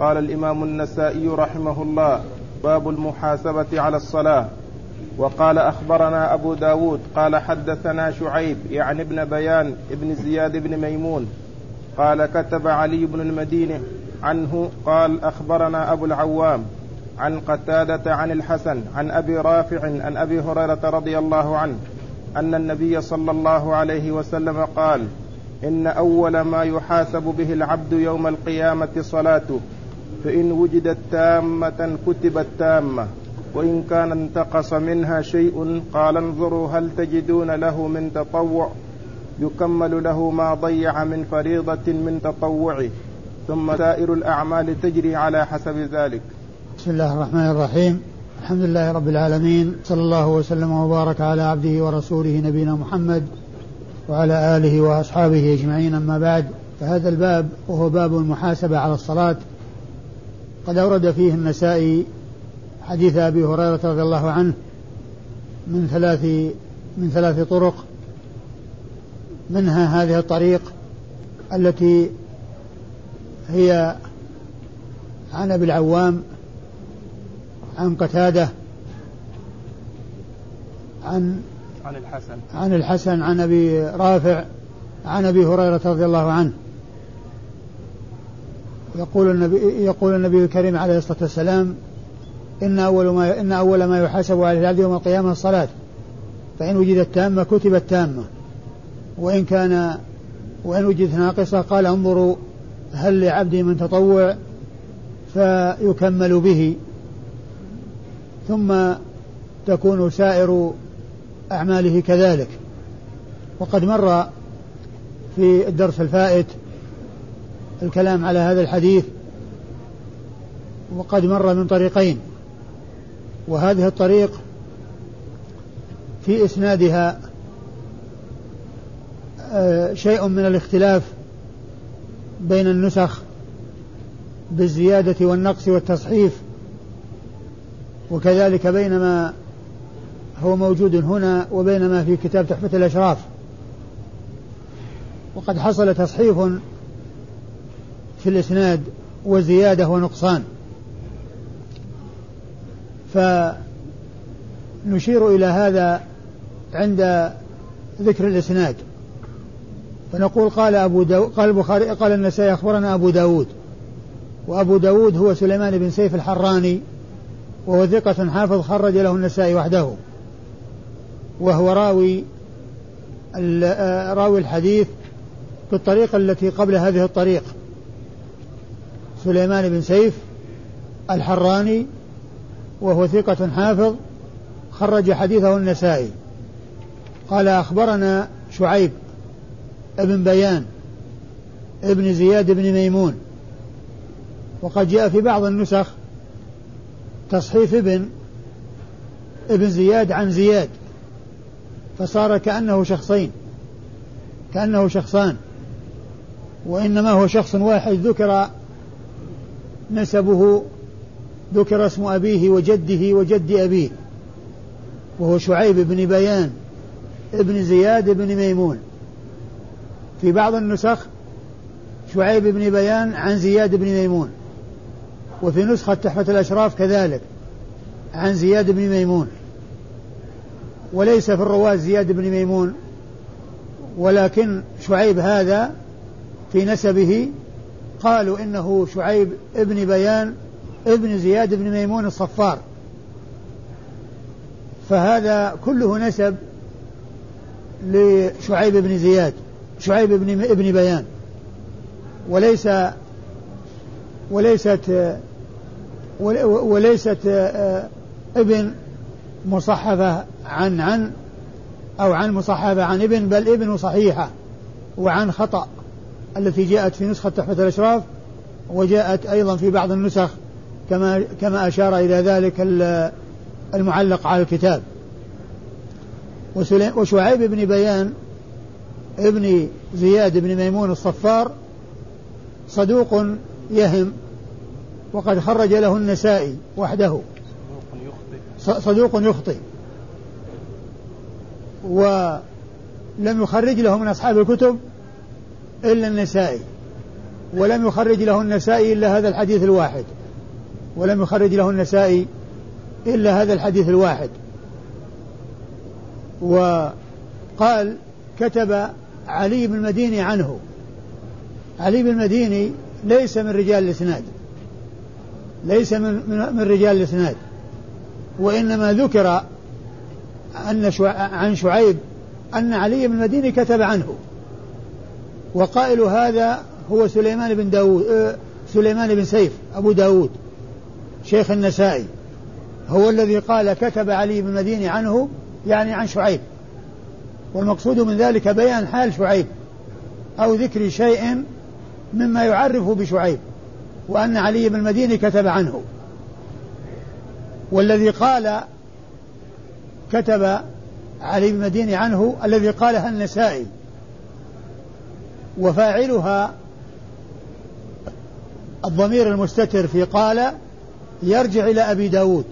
قال الإمام النسائي رحمه الله باب المحاسبة على الصلاة. وقال أخبرنا أبو داود قال حدثنا شعيب يعني ابن بيان ابن زياد بن ميمون. قال كتب علي بن المدينة عنه قال أخبرنا أبو العوام عن قتادة عن الحسن عن أبي رافع عن أبي هريرة رضي الله عنه أن النبي صلى الله عليه وسلم قال إن أول ما يحاسب به العبد يوم القيامة صلاته. فإن وجدت تامة كتبت تامة. وإن كان انتقص منها شيء قال انظروا هل تجدون له من تطوع. يكمل له ما ضيع من فريضة من تطوعه. ثم سائر الأعمال تجري على حسب ذلك. بسم الله الرحمن الرحيم. الحمد لله رب العالمين. صلى الله وسلم وبارك على عبده ورسوله نبينا محمد وعلى آله وأصحابه أجمعين أما بعد. فهذا الباب وهو باب المحاسبة على الصلاة. قد أورد فيه النسائي حديث أبي هريرة رضي الله عنه من ثلاث من ثلاث طرق. منها هذه الطريق التي هي عن أبي العوام عن قتادة عن عن الحسن. عن الحسن عن أبي رافع عن أبي هريرة رضي الله عنه. يقول النبي يقول النبي الكريم عليه الصلاة والسلام إن أول ما إن أول ما يحاسب عليه العبد يوم القيامة الصلاة. فإن وجدت تامه كتبت تامه وإن كان وإن وجدت ناقصة قال انظروا هل لعبدي من تطوع فيكمل به. ثم تكون سائر أعماله كذلك. وقد مر في الدرس الفائت الكلام على هذا الحديث وقد مر من طريقين وهذه الطريق في إسنادها آه، شيء من الاختلاف بين النسخ بالزيادة والنقص والتصحيف وكذلك بينما هو موجود هنا وبينما في كتاب تحفة الأشراف. وقد حصل تصحيف في الإسناد وزيادة ونقصان. فنشير إلى هذا عند ذكر الإسناد. فنقول قال أبو داو قال البخاري قال النسائي أخبرنا أبو داود. وأبو داود هو سليمان بن سيف الحراني وهو ثقة حافظ خرج له النسائي وحده. وهو راوي آه، راوي الحديث في الطريقة التي قبل هذه الطريق سليمان بن سيف الحراني وهو ثقة حافظ خرج حديثه النسائي. قال أخبرنا شعيب ابن بيان ابن زياد بن ميمون. وقد جاء في بعض النسخ تصحيف ابن ابن زياد عن زياد فصار كأنه شخصين كأنه شخصان وإنما هو شخص واحد ذكر نسبه ذكر اسم أبيه وجده وجد أبيه وهو شعيب بن بيان ابن زياد بن ميمون. في بعض النسخ شعيب بن بيان عن زياد بن ميمون وفي نسخة تحفة الأشراف كذلك عن زياد بن ميمون. وليس في الرواة زياد بن ميمون ولكن شعيب هذا في نسبه قالوا إنه شعيب ابن بيان ابن زياد بن ميمون الصفار. فهذا كله نسب لشعيب بن زياد شعيب بن ابن بيان. وليس وليست وليست ابن مصحفة عن عن أو عن مصحفة عن ابن بل ابن صحيحة وعن خطأ. التي جاءت في نسخة تحفة الأشراف وجاءت أيضا في بعض النسخ كما كما أشار إلى ذلك المعلق على الكتاب. وشعيب بن بيان ابن زياد بن ميمون الصفار صدوق يهم وقد خرج له النسائي وحده. صدوق يخطئ. ولم يخرج له من أصحاب الكتب إلا النسائي. ولم يخرج له النسائي إلا هذا الحديث الواحد. ولم يخرج له النسائي إلا هذا الحديث الواحد. وقال كتب علي بن المديني عنه. علي بن المديني ليس من رجال الإسناد. ليس من, من رجال الإسناد. وإنما ذكر أن عن شعيب أن علي بن المديني كتب عنه. وقائل هذا هو سليمان بن داود آه، سليمان بن سيف أبو داود شيخ النسائي. هو الذي قال كتب علي بن المديني عنه يعني عن شعيب. والمقصود من ذلك بيان حال شعيب أو ذكر شيء مما يعرف بشعيب وأن علي بن المديني كتب عنه. والذي قال كتب علي بن المديني عنه الذي قالها النسائي. وفاعلها الضمير المستتر في قال يرجع إلى أبي داود.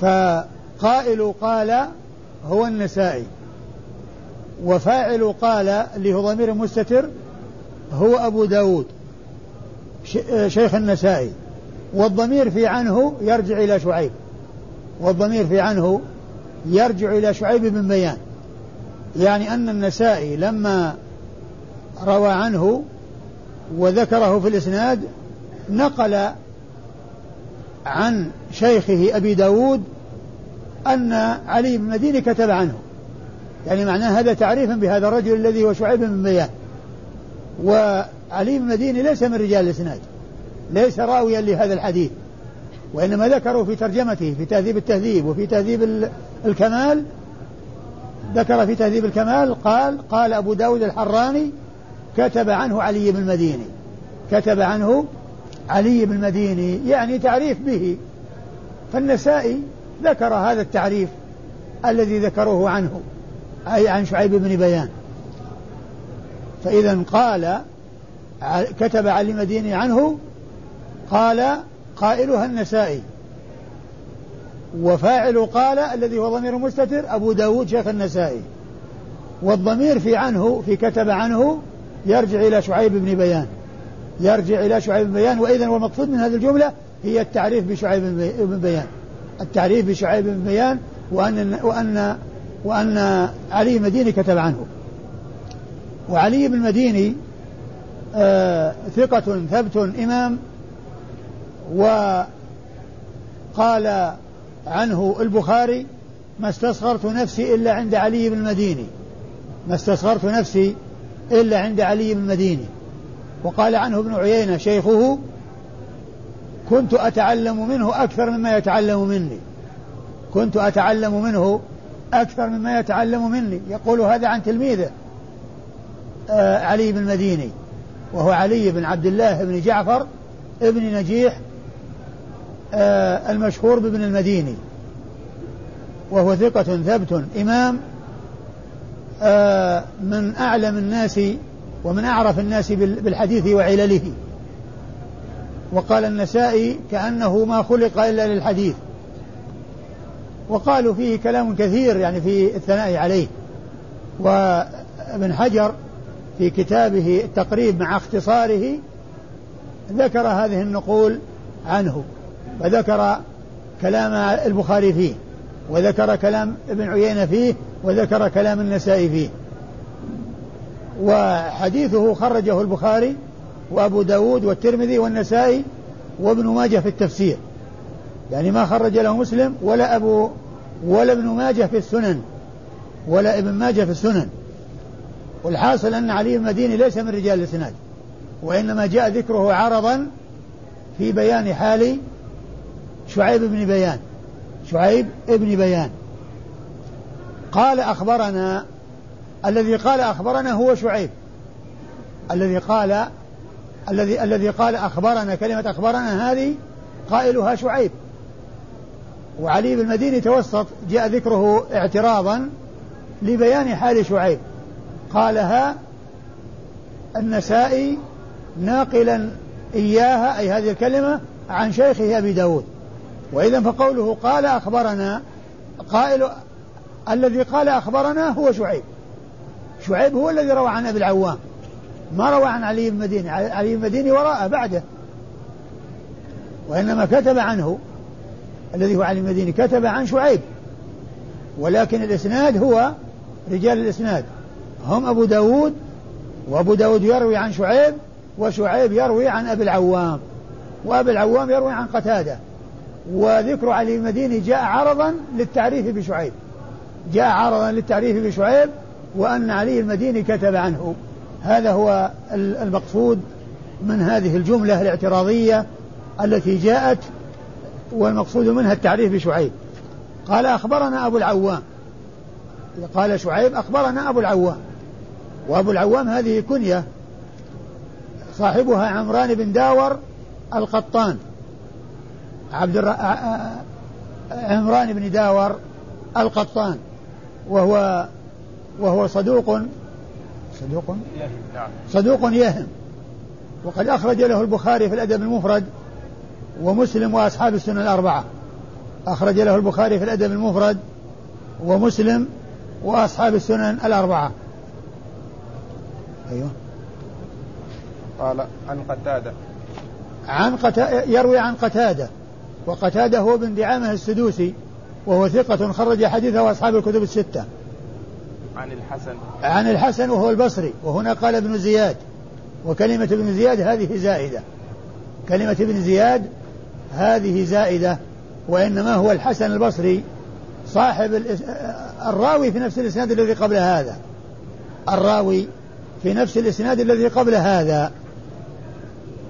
فقائل قال هو النسائي. وفاعل قال اللي هو ضمير مستتر هو أبو داود شيخ النسائي. والضمير في عنه يرجع إلى شعيب. والضمير في عنه يرجع إلى شعيب بن بيان. يعني أن النسائي لما روى عنه وذكره في الإسناد نقل عن شيخه أبي داود أن علي بن المديني كتب عنه. يعني معناه هذا تعريفا بهذا الرجل الذي هو شعيب بن بيان وعلي بن المديني ليس من رجال الإسناد. ليس راويا لهذا الحديث. وإنما ذكروا في ترجمته في تهذيب التهذيب وفي تهذيب الكمال. ذكر في تهذيب الكمال قال قال أبو داود الحراني كتب عنه علي بن المديني. كتب عنه علي بن المديني يعني تعريف به. فالنسائي ذكر هذا التعريف الذي ذكروه عنه أي عن شعيب بن بيان. فإذا قال كتب علي المديني عنه قال قائلها النسائي. وفاعل قال الذي هو ضمير مستتر أبو داود شيخ النسائي. والضمير في عنه في كتب عنه يرجع إلى شعيب بن بيان. يرجع إلى شعيب بن بيان وإذا والمقصود من هذه الجملة هي التعريف بشعيب بن بيان. التعريف بشعيب بن بيان وأن وأن وأن علي المديني كتب عنه. وعلي بن المديني آه ثقة ثبت إمام وقال عنه البخاري ما استصغرت نفسي إلا عند علي بن المديني. ما استصغرت نفسي إلا عند علي بن المديني وقال عنه ابن عيينة شيخه كنت أتعلم منه أكثر مما يتعلم مني. كنت أتعلم منه أكثر مما يتعلم مني. يقول هذا عن تلميذه آه علي بن المديني وهو علي بن عبد الله بن جعفر ابن نجيح آه المشهور بابن المديني وهو ثقة ثبت إمام من أعلم الناس ومن أعرف الناس بالحديث وعلله. وقال النسائي كأنه ما خلق إلا للحديث. وقالوا فيه كلام كثير يعني في الثناء عليه. وابن حجر في كتابه التقريب مع اختصاره ذكر هذه النقول عنه وذكر كلام البخاري فيه وذكر كلام ابن عيينة فيه وذكر كلام النسائي فيه. وحديثه خرجه البخاري وأبو داود والترمذي والنسائي وابن ماجه في التفسير. يعني ما خرج له مسلم ولا أبو ولا ابن ماجه في السنن ولا ابن ماجه في السنن. والحاصل أن علي المديني ليس من رجال الإسناد وإنما جاء ذكره عرضا في بيان حال شعيب بن بيان شعيب بن بيان. قال أخبرنا الذي قال أخبرنا هو شعيب. الذي قال الذي الذي قال أخبرنا كلمة أخبرنا هذه قائلها شعيب. وعلي بن المديني توسط جاء ذكره اعتراضا لبيان حال شعيب. قالها النسائي ناقلا إياها أي هذه الكلمة عن شيخه أبي داود. وإذا فقوله قال أخبرنا قائل الذي قال أخبرنا هو شعيب. شعيب هو الذي روى عن أبي العوام. ما روى عن علي بن المديني علي بن المديني وراءه بعده. وإنما كتب عنه. الذي هو علي المديني كتب عن شعيب. ولكن الإسناد هو رجال الإسناد. هم أبو داود وأبو داود يروي عن شعيب وشعيب يروي عن أبي العوام. وأبي العوام يروي عن قتادة. وذكر علي المديني جاء عرضا للتعريف بشعيب. جاء عرضا للتعريف بشعيب وأن علي المديني كتب عنه. هذا هو المقصود من هذه الجملة الاعتراضية التي جاءت والمقصود منها التعريف بشعيب قال أخبرنا أبو العوام. قال شعيب أخبرنا أبو العوام. وأبو العوام هذه كنية صاحبها عمران بن داور القطان. عبد الر... عمران بن داور القطان. وهو وهو صدوق صدوق. صدوق يهم. وقد أخرج له البخاري في الأدب المفرد ومسلم وأصحاب السنن الأربعة. أخرج له البخاري في الأدب المفرد ومسلم وأصحاب السنن الأربعة. أيوه. قال عن قتادة. عن قتادة يروي عن قتادة. وقتادة هو بن دعامة السدوسي. وهو ثقة خرج حديثه أصحاب الكتب الستة. عن الحسن. عن الحسن وهو البصري وهنا قال ابن زياد وكلمة ابن زياد هذه زائدة. كلمة ابن زياد هذه زائدة وإنما هو الحسن البصري صاحب الراوي في نفس الإسناد الذي قبل هذا. الراوي في نفس الإسناد الذي قبل هذا.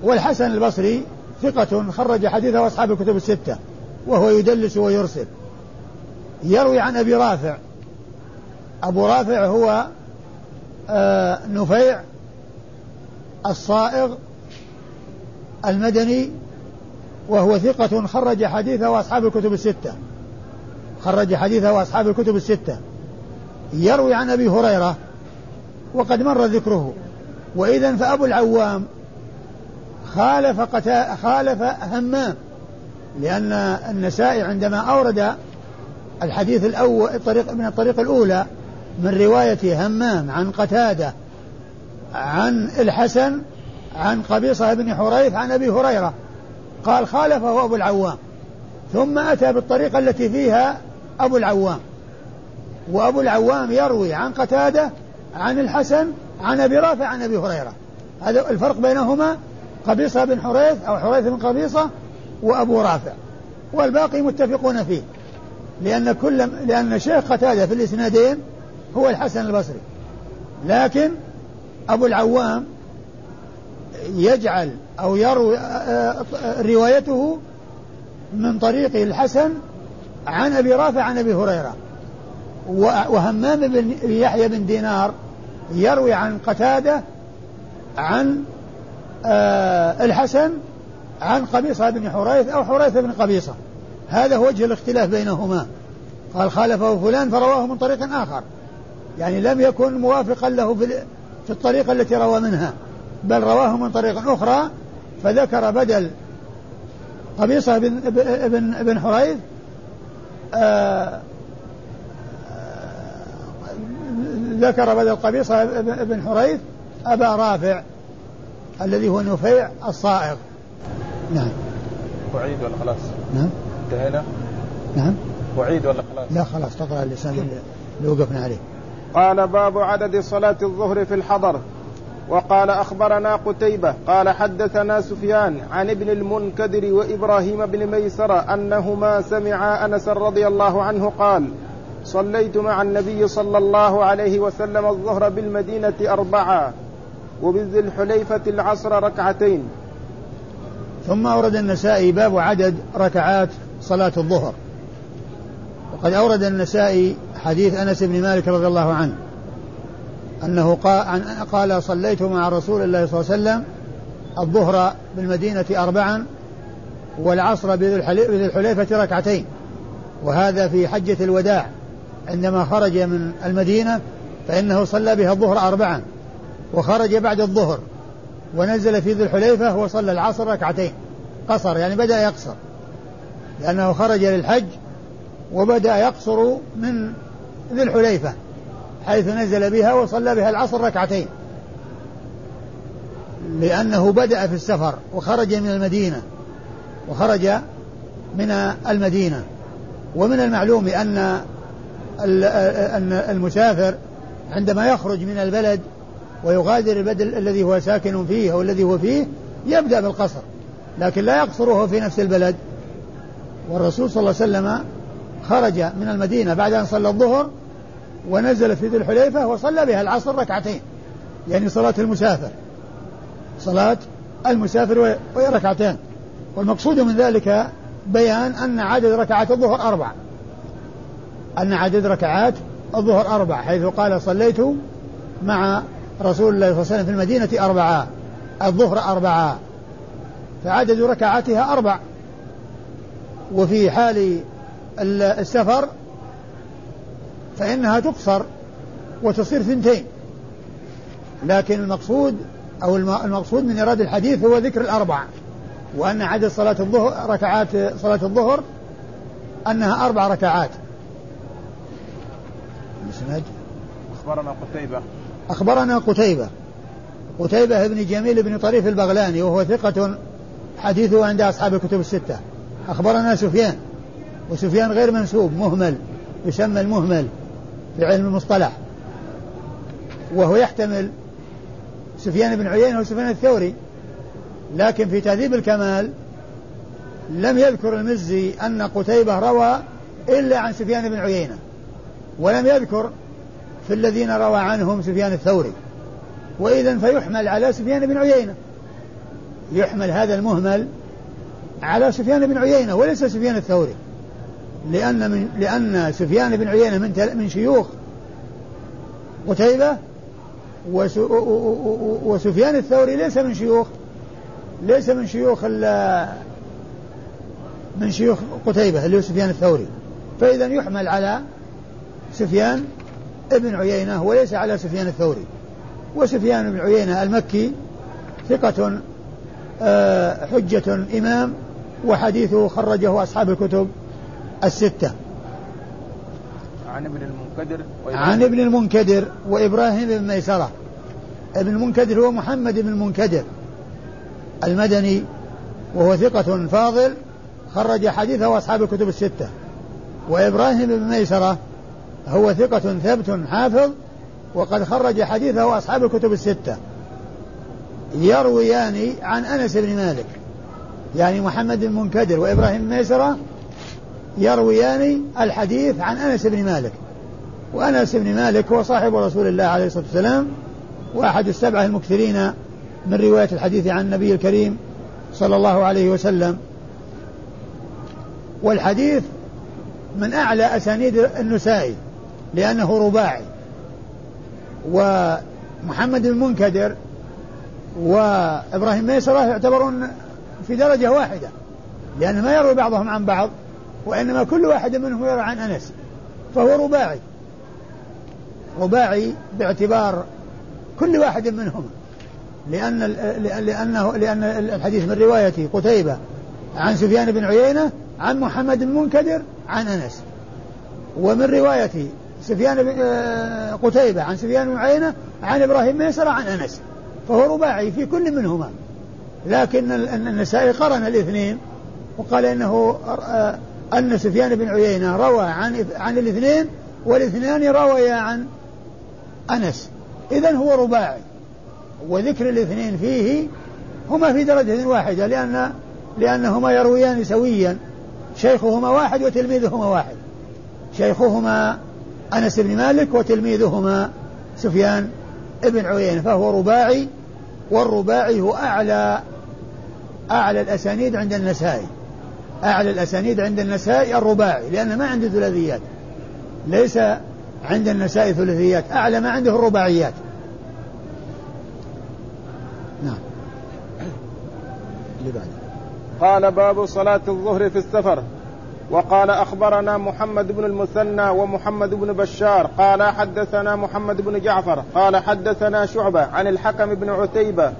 والحسن البصري ثقة خرج حديثه أصحاب الكتب الستة وهو يدلس ويرسل. يروي عن أبي رافع. أبو رافع هو آه نفيع الصائغ المدني وهو ثقة خرج حديثه وأصحاب الكتب الستة. خرج حديثه وأصحاب الكتب الستة. يروي عن أبي هريرة وقد مر ذكره. وإذا فأبو العوام خالف قتا خالف همام لأن النسائي عندما أورد الحديث الأول الطريق من الطريق الأولى من رواية همام عن قتادة عن الحسن عن قبيصة بن حريث عن أبي هريرة. قال خالفه أبو العوام. ثم أتى بالطريقة التي فيها أبو العوام. وأبو العوام يروي عن قتادة عن الحسن عن أبي رافع عن أبي هريرة. هذا الفرق بينهما قبيصة بن حريث أو حريث بن قبيصة وأبو رافع. والباقي متفقون فيه. لأن كل لأن شيخ قتادة في الإسنادين هو الحسن البصري. لكن أبو العوام يجعل أو يروي روايته من طريق الحسن عن أبي رافع عن أبي هريرة. وهمام بن يحيى بن دينار يروي عن قتادة عن آه الحسن عن قبيصة بن حريث أو حريث بن قبيصة. هذا هو وجه الاختلاف بينهما. قال خالفه فلان فرواه من طريق آخر. يعني لم يكن موافقا له في, في الطريقة التي روى منها بل رواه من طريق أخرى فذكر بدل قبيصة بن, بن, بن حريث آه ذكر بدل قبيصة بن حريث أبا رافع الذي هو نفيع الصائغ. نعم. أعيد ولا خلاص؟ نعم. انتهينا؟ نعم أعيد ولا خلاص؟ لا خلاص تقرأ اللسان اللي وقفنا عليه قال باب عدد صلاة الظهر في الحضر وقال أخبرنا قتيبة قال حدثنا سفيان عن ابن المنكدر وإبراهيم بن ميسرة أنهما سمعا أنس رضي الله عنه قال صليت مع النبي صلى الله عليه وسلم الظهر بالمدينة أربعة وبذي الحليفة العصر ركعتين ثم أورد النسائي باب عدد ركعات صلاة الظهر. وقد أورد النسائي حديث أنس بن مالك رضي الله عنه أنه قال صليت مع رسول الله صلى الله عليه وسلم الظهر بالمدينة أربعا والعصر بذي الحليفة ركعتين وهذا في حجة الوداع. عندما خرج من المدينة فإنه صلى بها الظهر أربعا وخرج بعد الظهر ونزل في ذي الحليفة وصلى العصر ركعتين قصر يعني بدأ يقصر. لأنه خرج للحج وبدأ يقصر من ذي الحليفة حيث نزل بها وصلى بها العصر ركعتين. لأنه بدأ في السفر وخرج من المدينة وخرج من المدينة. ومن المعلوم أن المسافر عندما يخرج من البلد ويغادر البلد الذي هو ساكن فيه أو الذي هو فيه يبدأ بالقصر لكن لا يقصره في نفس البلد. والرسول صلى الله عليه وسلم خرج من المدينة بعد أن صلى الظهر ونزل في ذي الحليفة وصلى بها العصر ركعتين. يعني صلاة المسافر. صلاة المسافر وهي ركعتين والمقصود من ذلك بيان أن عدد ركعات الظهر أربع أن عدد ركعات الظهر أربع حيث قال صليت مع رسول الله صلى الله عليه وسلم في المدينة أربعة الظهر أربعة فعدد ركعاتها أربع. وفي حال السفر فإنها تقصر وتصير ثنتين. لكن المقصود أو المقصود من إرادة الحديث هو ذكر الأربع وأن عدد صلاة الظهر ركعات صلاة الظهر أنها أربع ركعات. أخبرنا قتيبة. أخبرنا قتيبة. قتيبة بن جميل بن طريف البغلاني وهو ثقة حديثه عند أصحاب الكتب الستة. أخبرنا سفيان وسفيان غير منسوب مهمل يسمى المهمل في علم المصطلح. وهو يحتمل سفيان بن عيينة وسفيان الثوري. لكن في تهذيب الكمال لم يذكر المزي أن قتيبة روى إلا عن سفيان بن عيينة ولم يذكر في الذين روى عنهم سفيان الثوري. وإذا فيحمل على سفيان بن عيينة. يحمل هذا المهمل على سفيان بن عيينة وليس سفيان الثوري. لأن من لأن سفيان بن عيينة من من شيوخ قتيبة وسفيان الثوري ليس من شيوخ ليس من شيوخ من شيوخ قتيبة اللي هو سفيان الثوري. فإذا يحمل على سفيان ابن عيينة وليس على سفيان الثوري. وسفيان بن عيينة المكي ثقة آه، حجة إمام وحديثه خرجه أصحاب الكتب الستة. عن ابن المنكدر عن ابن المنكدر وإبراهيم بن ميسرة. ابن المنكدر هو محمد بن المنكدر المدني وهو ثقة فاضل خرج حديثه أصحاب الكتب الستة. وإبراهيم بن ميسرة هو ثقة ثبت حافظ وقد خرج حديثه أصحاب الكتب الستة. يرويان عن أنس بن مالك. يعني محمد بن منكدر وإبراهيم ميسرة يرويان الحديث عن أنس بن مالك. وأنس بن مالك هو صاحب رسول الله عليه الصلاة والسلام وأحد السبعة المكثرين من رواية الحديث عن النبي الكريم صلى الله عليه وسلم. والحديث من أعلى أسانيد النسائي لأنه رباعي. ومحمد المنكدر وإبراهيم ميسرة يعتبرون في درجة واحدة لأن ما يروي بعضهم عن بعض وإنما كل واحد منهم يروي عن أنس فهو رباعي. رباعي باعتبار كل واحد منهما لأن لأنه لأن الحديث من رواية قتيبة عن سفيان بن عيينة عن محمد بن منكدر عن أنس. ومن رواية سفيان بن آه، قتيبة عن سفيان بن عيينة عن إبراهيم ميسرة عن أنس فهو رباعي في كل منهما. لكن النسائي قرن الاثنين وقال إنه آه، أن سفيان بن عيينة روى عن عن الاثنين والاثنان رويا عن أنس. اذا هو رباعي وذكر الاثنين فيه هما في درجة واحدة لأن لأنهما يرويان سويا. شيخهما واحد وتلميذهما واحد. شيخهما أنس بن مالك وتلميذهما سفيان ابن عيينة فهو رباعي والرباعي هو أعلى أعلى الأسانيد عند النسائي. أعلى الأسانيد عند النسائي الرباعي لأن ما عنده ثلاثيات. ليس عند النسائي ثلاثيات أعلى ما عنده الرباعيات. نعم. اللي قال باب صلاة الظهر في السفر. وقال أخبرنا محمد بن المثنى ومحمد بن بشار قال حدثنا محمد بن جعفر قال حدثنا شعبة عن الحكم بن عتيبة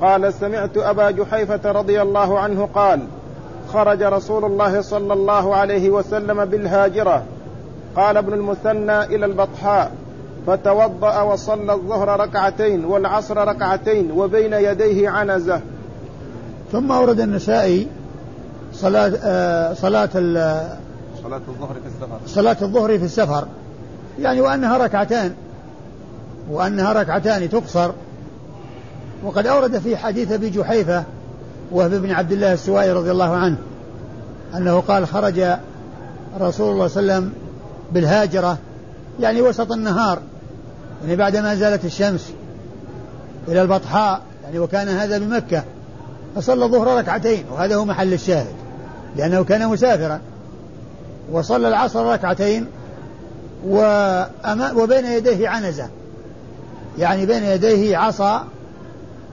قال سمعت أبا جحيفة رضي الله عنه قال خرج رسول الله صلى الله عليه وسلم بالهاجرة. قال ابن المثنى إلى البطحاء فتوضأ وصلى الظهر ركعتين والعصر ركعتين وبين يديه عنزة. ثم أورد النسائي صلاة آه صلاة صلاة الظهر في السفر. صلاة الظهر في السفر. يعني وأنها ركعتان. وأنها ركعتان تقصر. وقد أورد في حديث أبي جحيفة وهب بن عبد الله السوائي رضي الله عنه أنه قال خرج رسول الله صلى الله عليه وسلم بالهاجرة يعني وسط النهار. يعني بعد ما زالت الشمس إلى البطحاء يعني وكان هذا بمكة فصلى الظهر ركعتين وهذا هو محل الشاهد. لأنه كان مسافرا. وصلى العصر ركعتين وبين يديه عنزة. يعني بين يديه عصا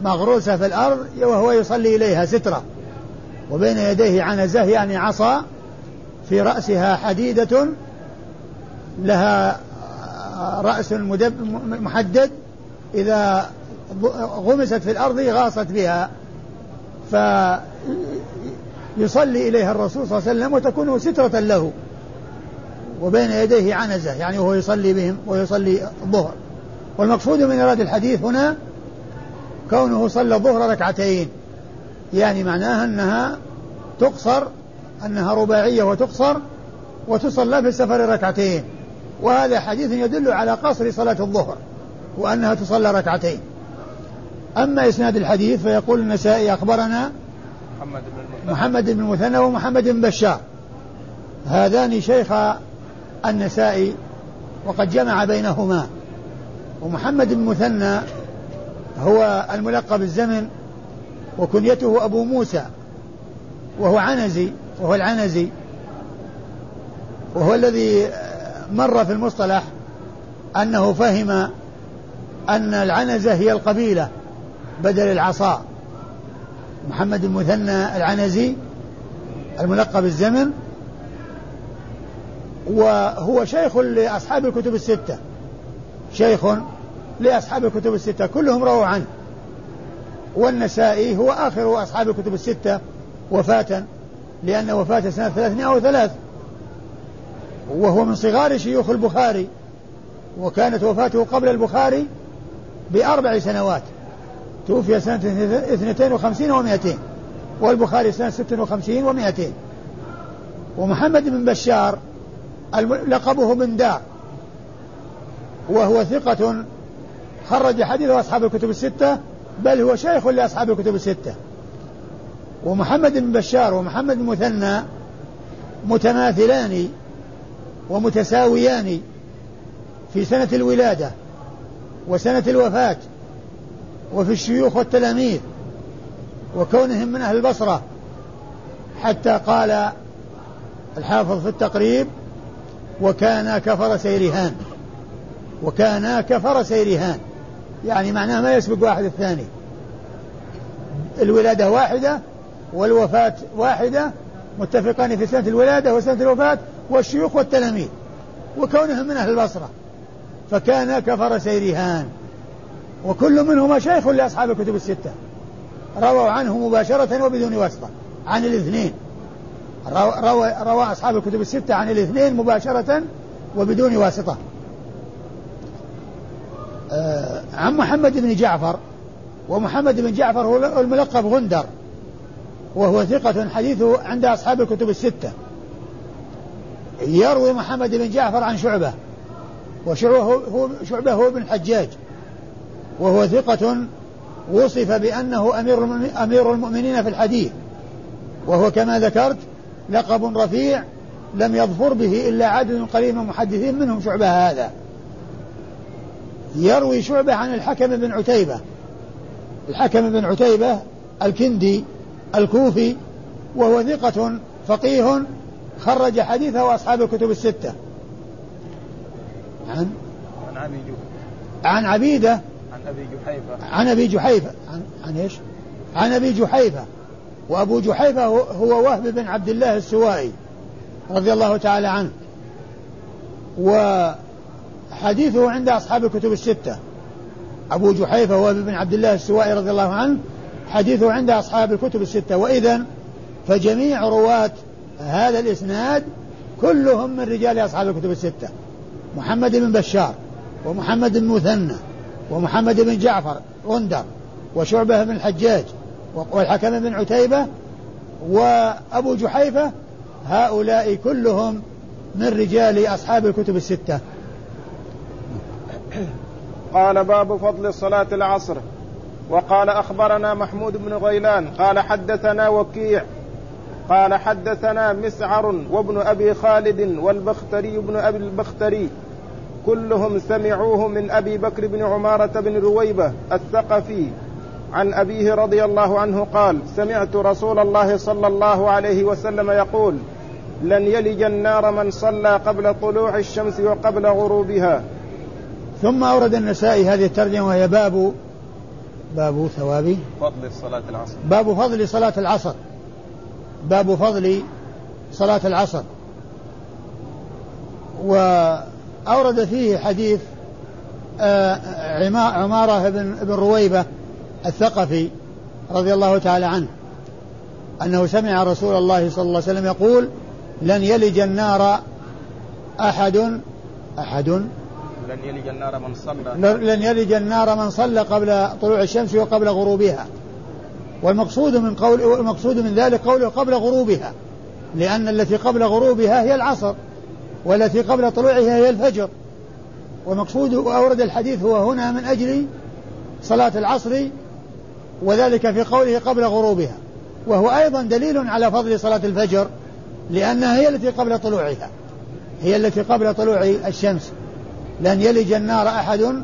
مغروسة في الأرض وهو يصلي إليها سترة. وبين يديه عنزة يعني عصا في رأسها حديدة لها رأس محدد. إذا غمست في الأرض غاصت بها. فيصلي إليها الرسول صلى الله عليه وسلم وتكون سترة له وبين يديه عنزة يعني وهو يصلي بهم ويصلي الظهر. والمقصود من إرادة الحديث هنا كونه صلى الظهر ركعتين. يعني معناها أنها تقصر أنها رباعية وتقصر وتصلى في السفر ركعتين. وهذا حديث يدل على قصر صلاة الظهر وأنها تصلى ركعتين. أما إسناد الحديث فيقول النسائي أخبرنا محمد بن محمد بن المثنى ومحمد بن بشار. هذان شيخ النسائي وقد جمع بينهما. ومحمد بن مثنى هو الملقب الزمن وكنيته أبو موسى وهو عنزي وهو العنزي وهو الذي مر في المصطلح أنه فهم أن العنزة هي القبيلة بدل العصا. محمد المثنى العنزي الملقب الزمن وهو شيخ لأصحاب الكتب الستة. شيخ لأصحاب الكتب الستة كلهم رووا عنه. والنسائي هو آخر أصحاب الكتب الستة وفاة لأن وفاة سنة ثلاثمائة أو ثلاث وهو من صغار شيوخ البخاري وكانت وفاته قبل البخاري بأربع سنوات. توفي سنة اثنتين وخمسين ومائتين والبخاري سنة ست وخمسين ومائتين ومحمد بن بشار لقبه بن دار وهو ثقة خرج حديث أصحاب الكتب الستة بل هو شيخ لأصحاب الكتب الستة. ومحمد بن بشار ومحمد بن مثنى متماثلان ومتساويان في سنة الولادة وسنة الوفاة وفي الشيوخ والتلاميذ وكونهم من أهل البصرة. حتى قال الحافظ في التقريب وكان كفر سيرهان. وكان كفر سيرهان. يعني معناه ما يسبق واحد الثاني. الولادة واحدة والوفاة واحدة متفقان في سنة الولادة وسنة الوفاة والشيوخ والتلاميذ. وكونهم من أهل البصرة. فكان كفر سيرهان. وكل منهما شيخ لأصحاب الكتب الستة. رووا عنه مباشرة وبدون واسطة. عن الاثنين. روى, روى أصحاب الكتب الستة عن الاثنين مباشرة وبدون واسطة. آه عن محمد بن جعفر. ومحمد بن جعفر هو الملقب غندر. وهو ثقة حديثه عند أصحاب الكتب الستة. يروي محمد بن جعفر عن شعبة. وشعبة هو, شعبة هو ابن الحجاج وهو ثقة وصف بأنه أمير أمير المؤمنين في الحديث. وهو كما ذكرت لقب رفيع لم يظفر به إلا عدد قليل من المحدثين منهم شعبة هذا. يروي شعبة عن الحكم بن عتيبة. الحكم بن عتيبة الكندي الكوفي وهو ثقة فقيه خرج حديثه أصحاب الكتب الستة. عن؟ عن عن عبيدة عن أبي جحيفة. عن أبي جحيفة. عن, عن إيش؟ عن أبي جحيفة. وأبو جحيفة هو وهب بن عبد الله السوائي رضي الله تعالى عنه. وحديثه عند أصحاب الكتب الستة. أبو جحيفة وهب بن عبد الله السوائي رضي الله عنه حديثه عند أصحاب الكتب الستة. وإذا فجميع رواة هذا الإسناد كلهم من رجال أصحاب الكتب الستة. محمد بن بشار ومحمد بن مثنى ومحمد بن جعفر غندر وشعبة بن الحجاج والحكم بن عتيبة وأبو جحيفة هؤلاء كلهم من رجال أصحاب الكتب الستة. قال باب فضل صلاة العصر. وقال أخبرنا محمود بن غيلان قال حدثنا وكيع قال حدثنا مسعر وابن أبي خالد والبختري بن أبي البختري كلهم سمعوه من أبي بكر بن عمارة بن رويبة الثقفي عن أبيه رضي الله عنه قال سمعت رسول الله صلى الله عليه وسلم يقول لن يلج النار من صلى قبل طلوع الشمس وقبل غروبها. ثم أورد النسائي هذه الترجمة وهي باب باب ثواب فضل صلاة العصر. باب فضل صلاة العصر. باب فضل صلاة العصر. وأورد فيه حديث آه، عمارة بن, بن رويبة الثقفي رضي الله تعالى عنه أنه سمع رسول الله صلى الله عليه وسلم يقول لن يلج النار أحد أحد؟ لن يلج النار من صلى. لن يلج النار من صلى قبل طلوع الشمس وقبل غروبها. والمقصود من قول المقصود من ذلك قوله قبل غروبها لأن التي قبل غروبها هي العصر. والتي قبل طلوعها هي الفجر. ومقصود أورد الحديث هو هنا من أجل صلاة العصر وذلك في قوله قبل غروبها. وهو أيضا دليل على فضل صلاة الفجر لأنها هي التي قبل طلوعها. هي التي قبل طلوع الشمس. لن يلج النار أحد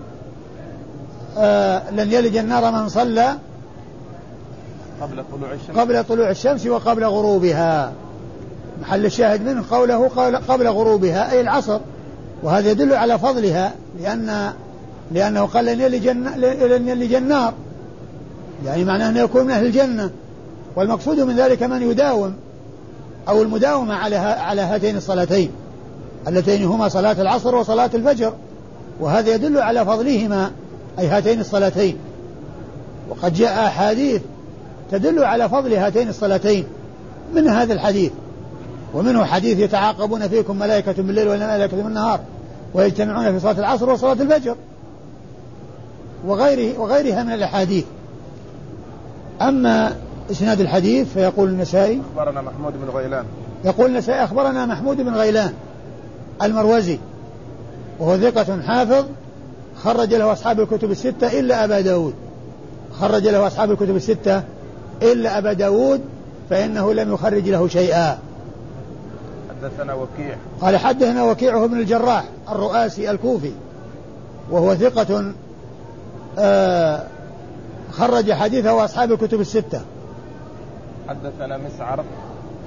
آه لن يلج النار من صلى قبل طلوع الشمس. قبل طلوع الشمس وقبل غروبها. محل الشاهد منه قوله قبل غروبها أي العصر. وهذا يدل على فضلها لأن لأنه قال لن يلج لن يلج النار. يعني معناه أنه يكون من أهل الجنة. والمقصود من ذلك من يداوم أو المداومة على على هاتين الصلاتين. اللتين هما صلاة العصر وصلاة الفجر. وهذا يدل على فضلهما أي هاتين الصلاتين. وقد جاء أحاديث تدل على فضل هاتين الصلاتين من هذا الحديث. ومنه حديث يتعاقبون فيكم ملائكة بالليل وملائكة بالنهار ويجتمعون في صلاة العصر وصلاة الفجر وغيره وغيرها من الأحاديث. أما إسناد الحديث فيقول النسائي أخبرنا محمود بن غيلان. يقول النسائي أخبرنا محمود بن غيلان المروزي وهو ثقة حافظ خرج له أصحاب الكتب الستة إلا أبا داود. خرج له أصحاب الكتب الستة إلا أبا داود فإنه لم يخرج له شيئا. حدثنا وكيع. قال حدثنا وكيع بن الجراح الرؤاسي الكوفي وهو ثقة آه خرج حديثه أصحاب الكتب الستة. حدثنا مسعر.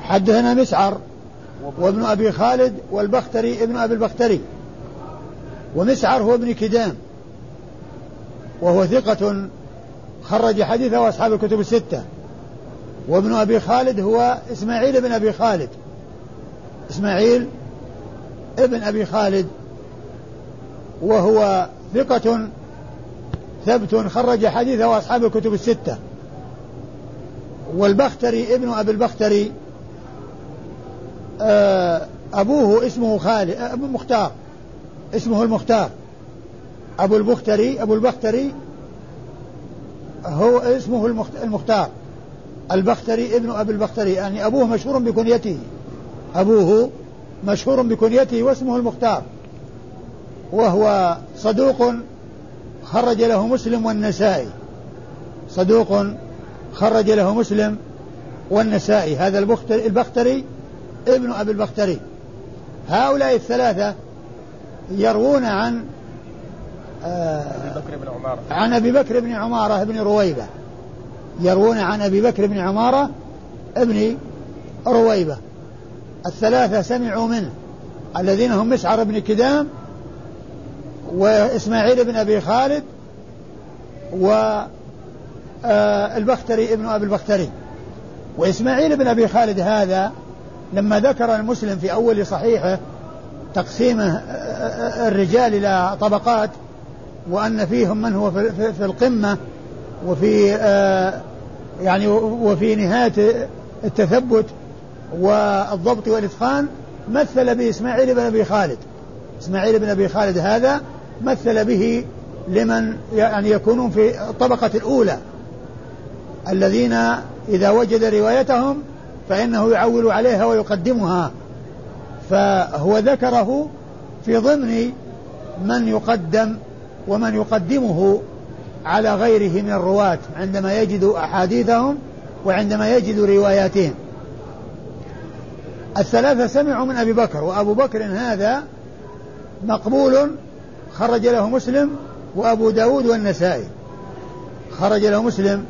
حدثنا مسعر وابن أبي خالد والبختري ابن أبي البختري. ومسعر هو ابن كدام وهو ثقة خرج حديثه أصحاب الكتب الستة. وابن أبي خالد هو إسماعيل بن أبي خالد. إسماعيل ابن أبي خالد وهو ثقة ثبت خرج حديثه أصحاب الكتب الستة. والبختري ابن أبي البختري آه، أبوه اسمه خالد أبو المختار اسمه المختار. أبو البختري أبو البختري هو اسمه المختار. البختري ابن أبي البختري يعني أبوه مشهور بكنيته. أبوه مشهور بكنيته واسمه المختار وهو صدوق خرج له مسلم والنسائي. صدوق خرج له مسلم والنسائي هذا البختري, البختري ابن أبي البختري. هؤلاء الثلاثة يروون عن آه بكر بن عمارة. عن أبي بكر بن عمارة بن رويبة. يروون عن أبي بكر بن عمارة ابن رويبة. الثلاثة سمعوا منه الذين هم مسعر بن كدام وإسماعيل بن أبي خالد والبختري ابن أبي البختري. وإسماعيل بن أبي خالد هذا لما ذكر المسلم في أول صحيحه تقسيمه الرجال إلى طبقات وأن فيهم من هو في القمة وفي يعني وفي نهاية التثبت والضبط والإتقان مثل بإسماعيل بن أبي خالد. إسماعيل بن أبي خالد هذا مثل به لمن يعني يكونون في الطبقة الأولى. الذين إذا وجد روايتهم فإنه يعول عليها ويقدمها. فهو ذكره في ضمن من يقدم ومن يقدمه على غيره من الرواة عندما يجد أحاديثهم وعندما يجد رواياتهم. الثلاثة سمعوا من أبي بكر وأبو بكر هذا مقبول خرج له مسلم وأبو داود والنسائي. خرج له مسلم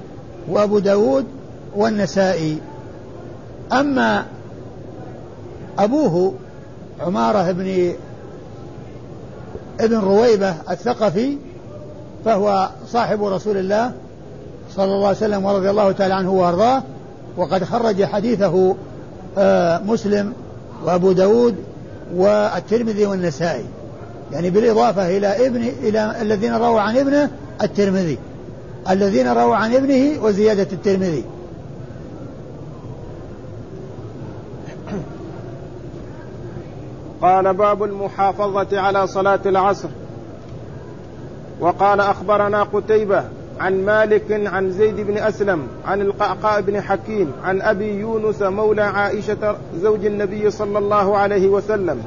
وأبو داود والنسائي. أما أبوه عمارة بن ابن رويبة الثقفي فهو صاحب رسول الله صلى الله عليه وسلم ورضي الله تعالى عنه وأرضاه وقد خرج حديثه مسلم وأبو داود والترمذي والنسائي. يعني بالإضافة إلى ابن إلى الذين رووا عن ابنه الترمذي. الذين رووا عن ابنه وزيادة الترمذي. قال باب المحافظة على صلاة العصر. وقال أخبرنا قتيبة عن مالك عن زيد بن أسلم عن القعقاع بن حكيم عن أبي يونس مولى عائشة زوج النبي صلى الله عليه وسلم.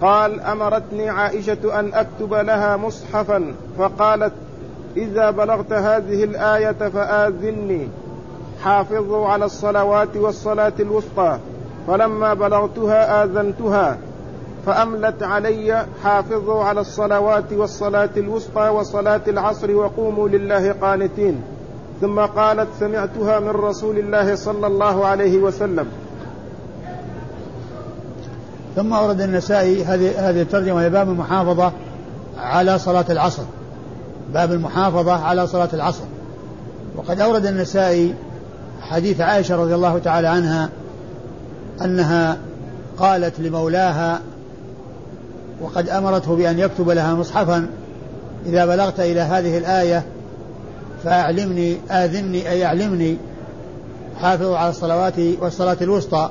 قال أمرتني عائشة أن أكتب لها مصحفا فقالت إذا بلغت هذه الآية فآذني. حافظوا على الصلوات والصلاة الوسطى فلما بلغتها آذنتها. فأملت علي حافظوا على الصلوات والصلاة الوسطى وصلاة العصر وقوموا لله قانتين. ثم قالت سمعتها من رسول الله صلى الله عليه وسلم. ثم أورد النسائي هذه هذه الترجمة باب المحافظة على صلاة العصر. باب المحافظة على صلاة العصر. وقد أورد النسائي حديث عائشة رضي الله تعالى عنها أنها قالت لمولاها وقد أمرته بأن يكتب لها مصحفا. إذا بلغت إلى هذه الآية فأعلمني آذني أي أعلمني. حافظوا على الصلوات والصلاة الوسطى.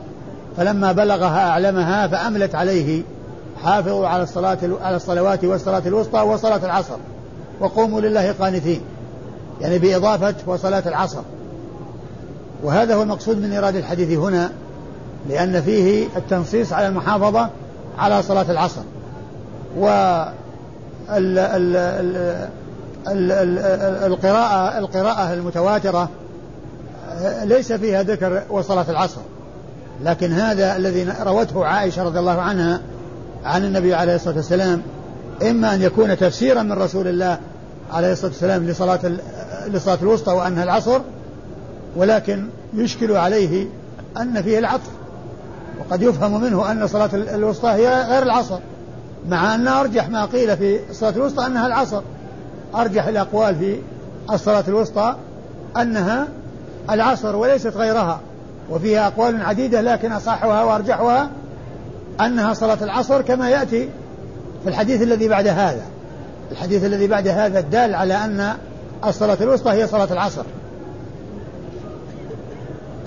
فلما بلغها أعلمها فأملت عليه. حافظوا على الصلاة على الصلوات والصلاة الوسطى وصلاة العصر. وقوموا لله قانتين. يعني بإضافة وصلاة العصر. وهذا هو المقصود من إيراد الحديث هنا لأن فيه التنصيص على المحافظة على صلاة العصر. و ال ال ال القراءة القراءة المتواترة ليس فيها ذكر وصلاة العصر. لكن هذا الذي روته عائشة رضي الله عنها عن النبي عليه الصلاة والسلام إما أن يكون تفسيرا من رسول الله عليه الصلاة والسلام لصلاة لصلاة الوسطى وأنها العصر ولكن يشكل عليه أن فيه العطف وقد يفهم منه أن صلاة الوسطى هي غير العصر. مع أن أرجح ما قيل في الصلاة الوسطى أنها العصر. أرجح الأقوال في الصلاة الوسطى أنها العصر وليست غيرها وفيها أقوال عديدة لكن أصحها وأرجحها أنها صلاة العصر كما يأتي في الحديث الذي بعد هذا. الحديث الذي بعد هذا الدال على أن الصلاة الوسطى هي صلاة العصر.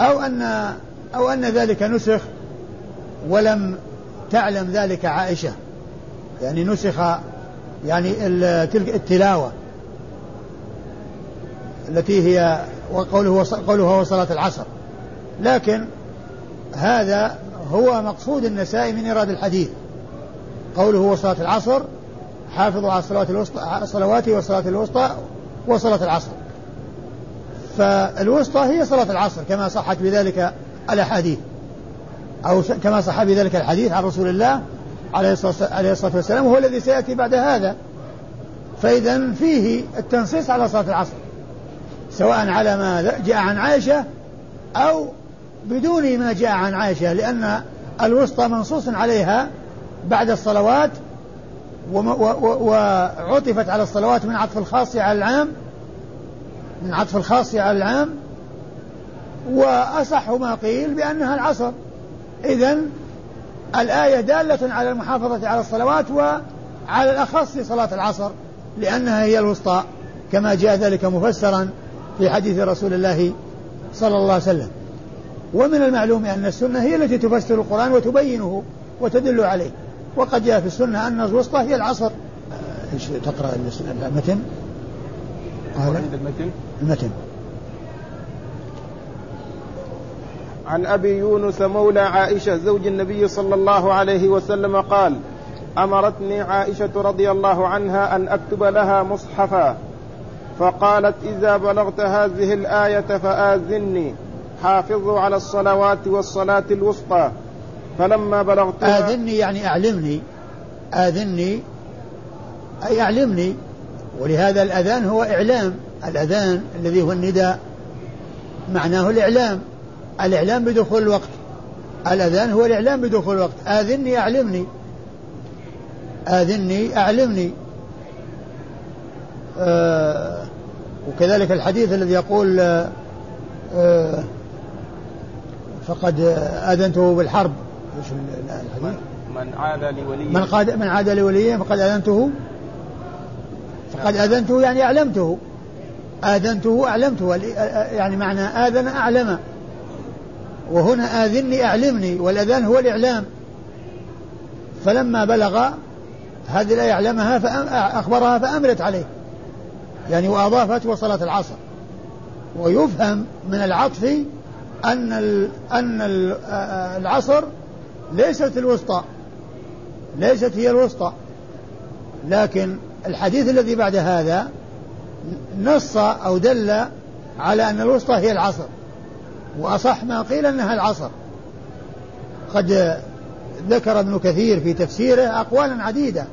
أو أن أو أن ذلك نسخ ولم تعلم ذلك عائشة. يعني نسخ يعني تلك التلاوة التي هي وقوله قوله هو صلاة العصر. لكن هذا هو مقصود النسائي من إيراد الحديث. قوله هو صلاة العصر حافظوا على الصلوات الوسطى الصلوات والصلاة الوسطى وصلاة العصر. فالوسطى هي صلاة العصر كما صحت بذلك الأحاديث أو كما صح بذلك الحديث عن رسول الله عليه الصلاة والسلام وهو الذي سيأتي بعد هذا. فإذا فيه التنصيص على صلاة العصر سواء على ما جاء عن عائشة أو بدون ما جاء عن عائشة لأن الوسطى منصوص عليها بعد الصلوات وعطفت على الصلوات من عطف الخاص على العام من عطف الخاص على العام وأصح ما قيل بأنها العصر. إذا الآية دالة على المحافظة على الصلوات وعلى الأخص صلاة العصر لأنها هي الوسطى كما جاء ذلك مفسرا في حديث رسول الله صلى الله عليه وسلم. ومن المعلوم أن السنة هي التي تفسر القرآن وتبينه وتدل عليه. وقد جاء في السنة أن الوسطى هي العصر. إيش تقرأ المتن؟ المتن المتن عن أبي يونس مولى عائشة زوج النبي صلى الله عليه وسلم قال أمرتني عائشة رضي الله عنها أن أكتب لها مصحفا. فقالت إذا بلغت هذه الآية فآذني. حافظوا على الصلوات والصلاة الوسطى. فلما بلغت آذني يعني أعلمني. آذني. أي أعلمني. ولهذا الأذان هو إعلام. الأذان الذي هو النداء. معناه الإعلام. الإعلام بدخول الوقت. الأذان هو الإعلام بدخول الوقت. آذني أعلمني. آذني أعلمني. آه وكذلك الحديث الذي يقول آه آه فقد آذنته بالحرب. الحديث؟ من عاد لوليه. من, قاد من عاد لوليه فقد آذنته. فقد آذنته يعني أعلمته. آذنته أعلمته. يعني معنى آذن أعلم. وهنا آذني أعلمني والأذان هو الإعلام. فلما بلغ هذه الآية أعلمها فأخبرها فأمرت عليه. يعني وأضافت وصلت العصر. ويفهم من العطف أن أن العصر ليست الوسطى. ليست هي الوسطى. لكن الحديث الذي بعد هذا نص أو دل على أن الوسطى هي العصر. وأصح ما قيل أنها العصر. قد ذكر ابن كثير في تفسيره أقوالا عديدة.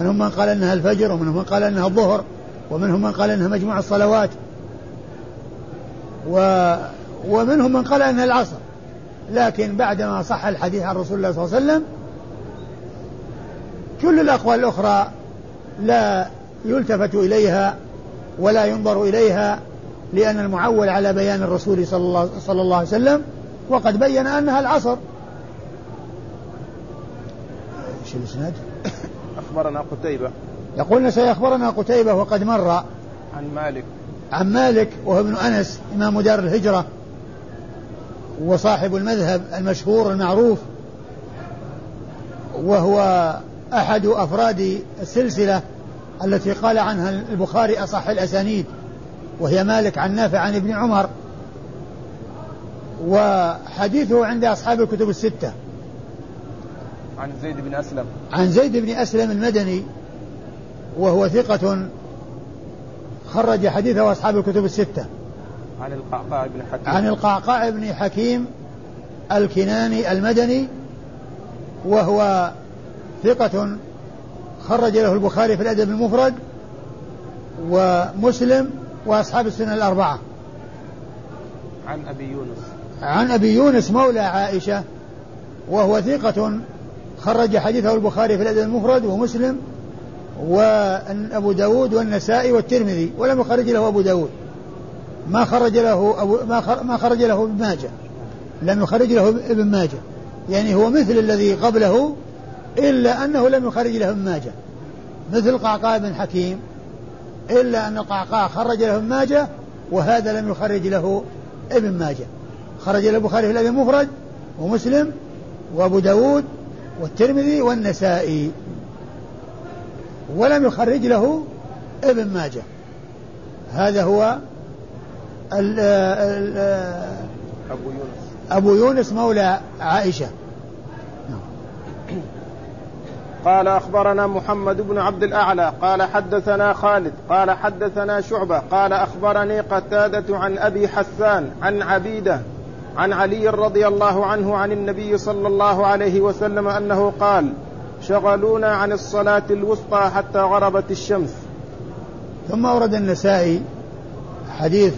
منهم من قال أنها الفجر ومنهم من قال أنها الظهر ومنهم من قال أنها مجموع الصلوات. و ومنهم من قال أنها العصر. لكن بعدما صح الحديث عن رسول الله صلى الله عليه وسلم كل الأقوال الأخرى لا يلتفت إليها ولا ينظر إليها. لأن المعول على بيان الرسول صلى الله, صلى الله عليه وسلم وقد بين أنها العصر. إيش الإسناد؟ أخبرنا قتيبة. يقول سيخبرنا قتيبة وقد مر عن مالك. عن مالك وهو ابن أنس إمام دار الهجرة وصاحب المذهب المشهور المعروف وهو أحد أفراد السلسلة التي قال عنها البخاري أصح الأسانيد. وهي مالك عن نافع عن ابن عمر وحديثه عند أصحاب الكتب الستة. عن زيد بن أسلم. عن زيد بن أسلم المدني وهو ثقة خرج حديثه أصحاب الكتب الستة. عن القعقاع بن حكيم. عن القعقاع بن حكيم الكناني المدني وهو ثقة خرج له البخاري في الأدب المفرد ومسلم وأصحاب السنة الأربعة. عن أبي يونس. عن أبي يونس مولى عائشة وهو ثقة خرج حديثه البخاري في الأدب المفرد ومسلم وأبو داود والنسائي والترمذي ولم يخرج له أبو داود. ما خرج له أبو ما, ما خرج له ابن ماجه. لم يخرج له ابن ماجه. يعني هو مثل الذي قبله إلا أنه لم يخرج له ابن ماجه. مثل قعقاع بن حكيم إلا أن القعقاع خرج له ابن ماجه وهذا لم يخرج له ابن ماجه. خرج له البخاري في الأدب المفرد ومسلم وأبو داود والترمذي والنسائي. ولم يخرج له ابن ماجه. هذا هو ال ال أبو يونس. أبو يونس مولى عائشة. قال أخبرنا محمد بن عبد الأعلى قال حدثنا خالد قال حدثنا شعبة قال أخبرني قتادة عن أبي حسان عن عبيدة عن علي رضي الله عنه عن النبي صلى الله عليه وسلم أنه قال شغلونا عن الصلاة الوسطى حتى غربت الشمس. ثم أورد النسائي حديث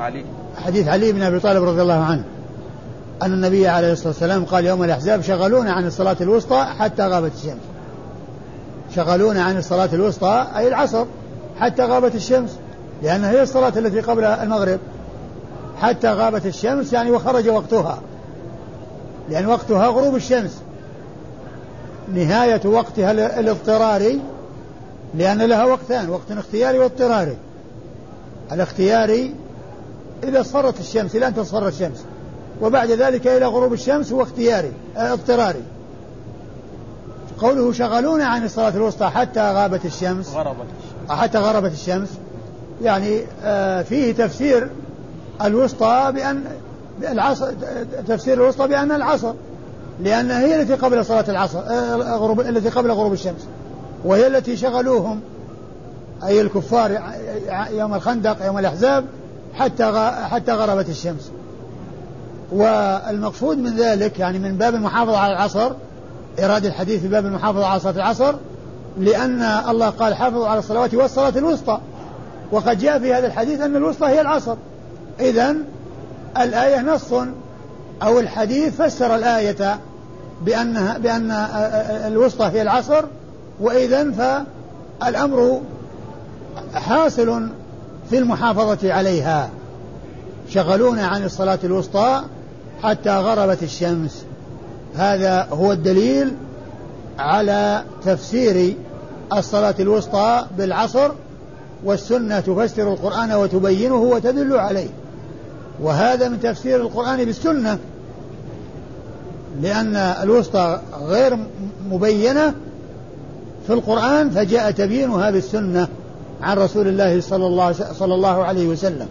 علي. حديث علي بن أبي طالب رضي الله عنه. أن النبي عليه الصلاة والسلام قال يوم الأحزاب شغلونا عن الصلاة الوسطى حتى غابت الشمس. شغلونا عن الصلاة الوسطى أي العصر حتى غابت الشمس لأنها هي الصلاة التي قبل المغرب. حتى غابت الشمس يعني وخرج وقتها لأن وقتها غروب الشمس. نهاية وقتها الاضطراري لأن لها وقتان وقت اختياري واضطراري. الاختياري إذا اصفرت الشمس إلى أن تصفر الشمس. وبعد ذلك إلى غروب الشمس هو اختياري آه، اضطراري. قوله شغلونا عن الصلاة الوسطى حتى غابت الشمس. غربت الشمس. حتى غربت الشمس. يعني آه فيه تفسير الوسطى بأن العصر تفسير الوسطى بأن العصر لأنها هي التي قبل صلاة العصر آه غروب التي قبل غروب الشمس. وهي التي شغلوهم أي الكفار يوم الخندق يوم الأحزاب حتى حتى غربت الشمس. والمقصود من ذلك يعني من باب المحافظة على العصر إيراد الحديث في باب المحافظة على صلاة العصر لأن الله قال حافظوا على الصلوات والصلاة الوسطى. وقد جاء في هذا الحديث أن الوسطى هي العصر. إذا الآية نص أو الحديث فسر الآية بأنها بأن الوسطى هي العصر وإذا فالأمر حاصل في المحافظة عليها. شغلونا عن الصلاة الوسطى حتى غربت الشمس. هذا هو الدليل على تفسير الصلاة الوسطى بالعصر والسنة تفسر القرآن وتبينه وتدل عليه. وهذا من تفسير القرآن بالسنة لأن الوسطى غير مبينة في القرآن فجاء تبيينها بالسنة عن رسول الله صلى الله صلى الله عليه وسلم.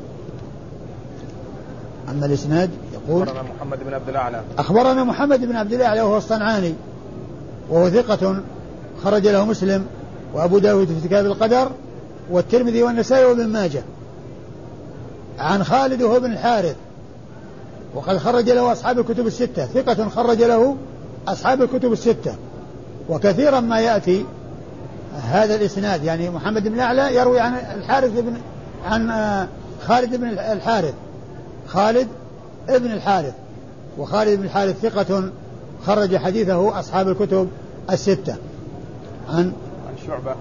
أما الإسناد؟ أخبرنا محمد بن عبد الأعلى. أخبرنا محمد بن عبد الأعلى وهو الصنعاني وهو ثقة خرج له مسلم وأبو داود في كتاب القدر والترمذي والنسائي وابن ماجه. عن خالد وهو بن الحارث وقد خرج له أصحاب الكتب الستة ثقة خرج له أصحاب الكتب الستة وكثيرا ما يأتي هذا الإسناد. يعني محمد بن الأعلى يروي عن الحارث بن عن آه، خالد بن الحارث. خالد ابن الحارث وخالد بن الحارث ثقة خرج حديثه أصحاب الكتب الستة. عن عن شعبة.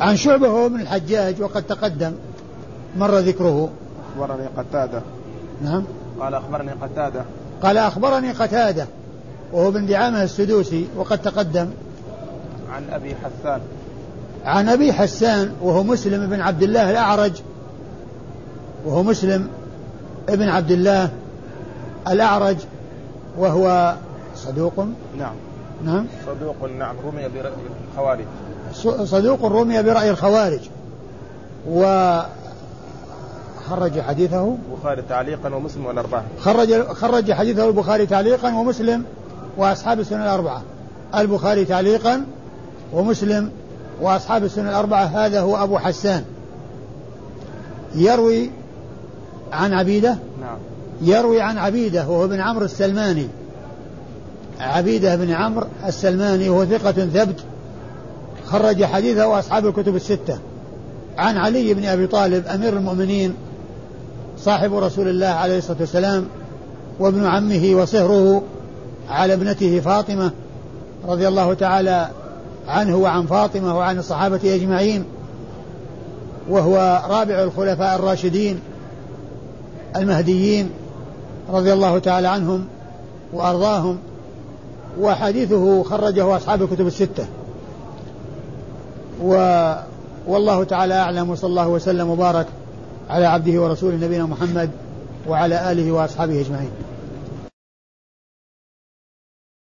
عن شعبة هو ابن الحجاج وقد تقدم مر ذكره. أخبرني قتادة. نعم. قال أخبرني قتادة. قال أخبرني قتادة وهو ابن دعامة السدوسي وقد تقدم. عن أبي حسان. عن أبي حسان وهو مسلم بن عبد الله الأعرج وهو مسلم ابن عبد الله الأعرج وهو صدوق؟ نعم. نعم. صدوق نعم رمي برأي الخوارج. صدوق رمي برأي الخوارج. وخرج حديثه؟ البخاري تعليقا ومسلم والأربعة. خرج خرج حديثه البخاري تعليقا ومسلم وأصحاب السنة الأربعة. البخاري تعليقا ومسلم وأصحاب السنة الأربعة. هذا هو أبو حسان. يروي عن عبيدة نعم يروي عن عبيدة وهو ابن عمرو السلماني. عبيدة بن عمرو السلماني وهو ثقة ثبت خرج حديثه أصحاب الكتب الستة. عن علي بن أبي طالب أمير المؤمنين صاحب رسول الله عليه الصلاة والسلام وابن عمه وصهره على ابنته فاطمة رضي الله تعالى عنه وعن فاطمة وعن الصحابة أجمعين. وهو رابع الخلفاء الراشدين المهديين رضي الله تعالى عنهم وأرضاهم وحديثه خرجه أصحاب الكتب الستة. و والله تعالى أعلم وصلى الله وسلم وبارك على عبده ورسوله نبينا محمد وعلى آله وأصحابه أجمعين.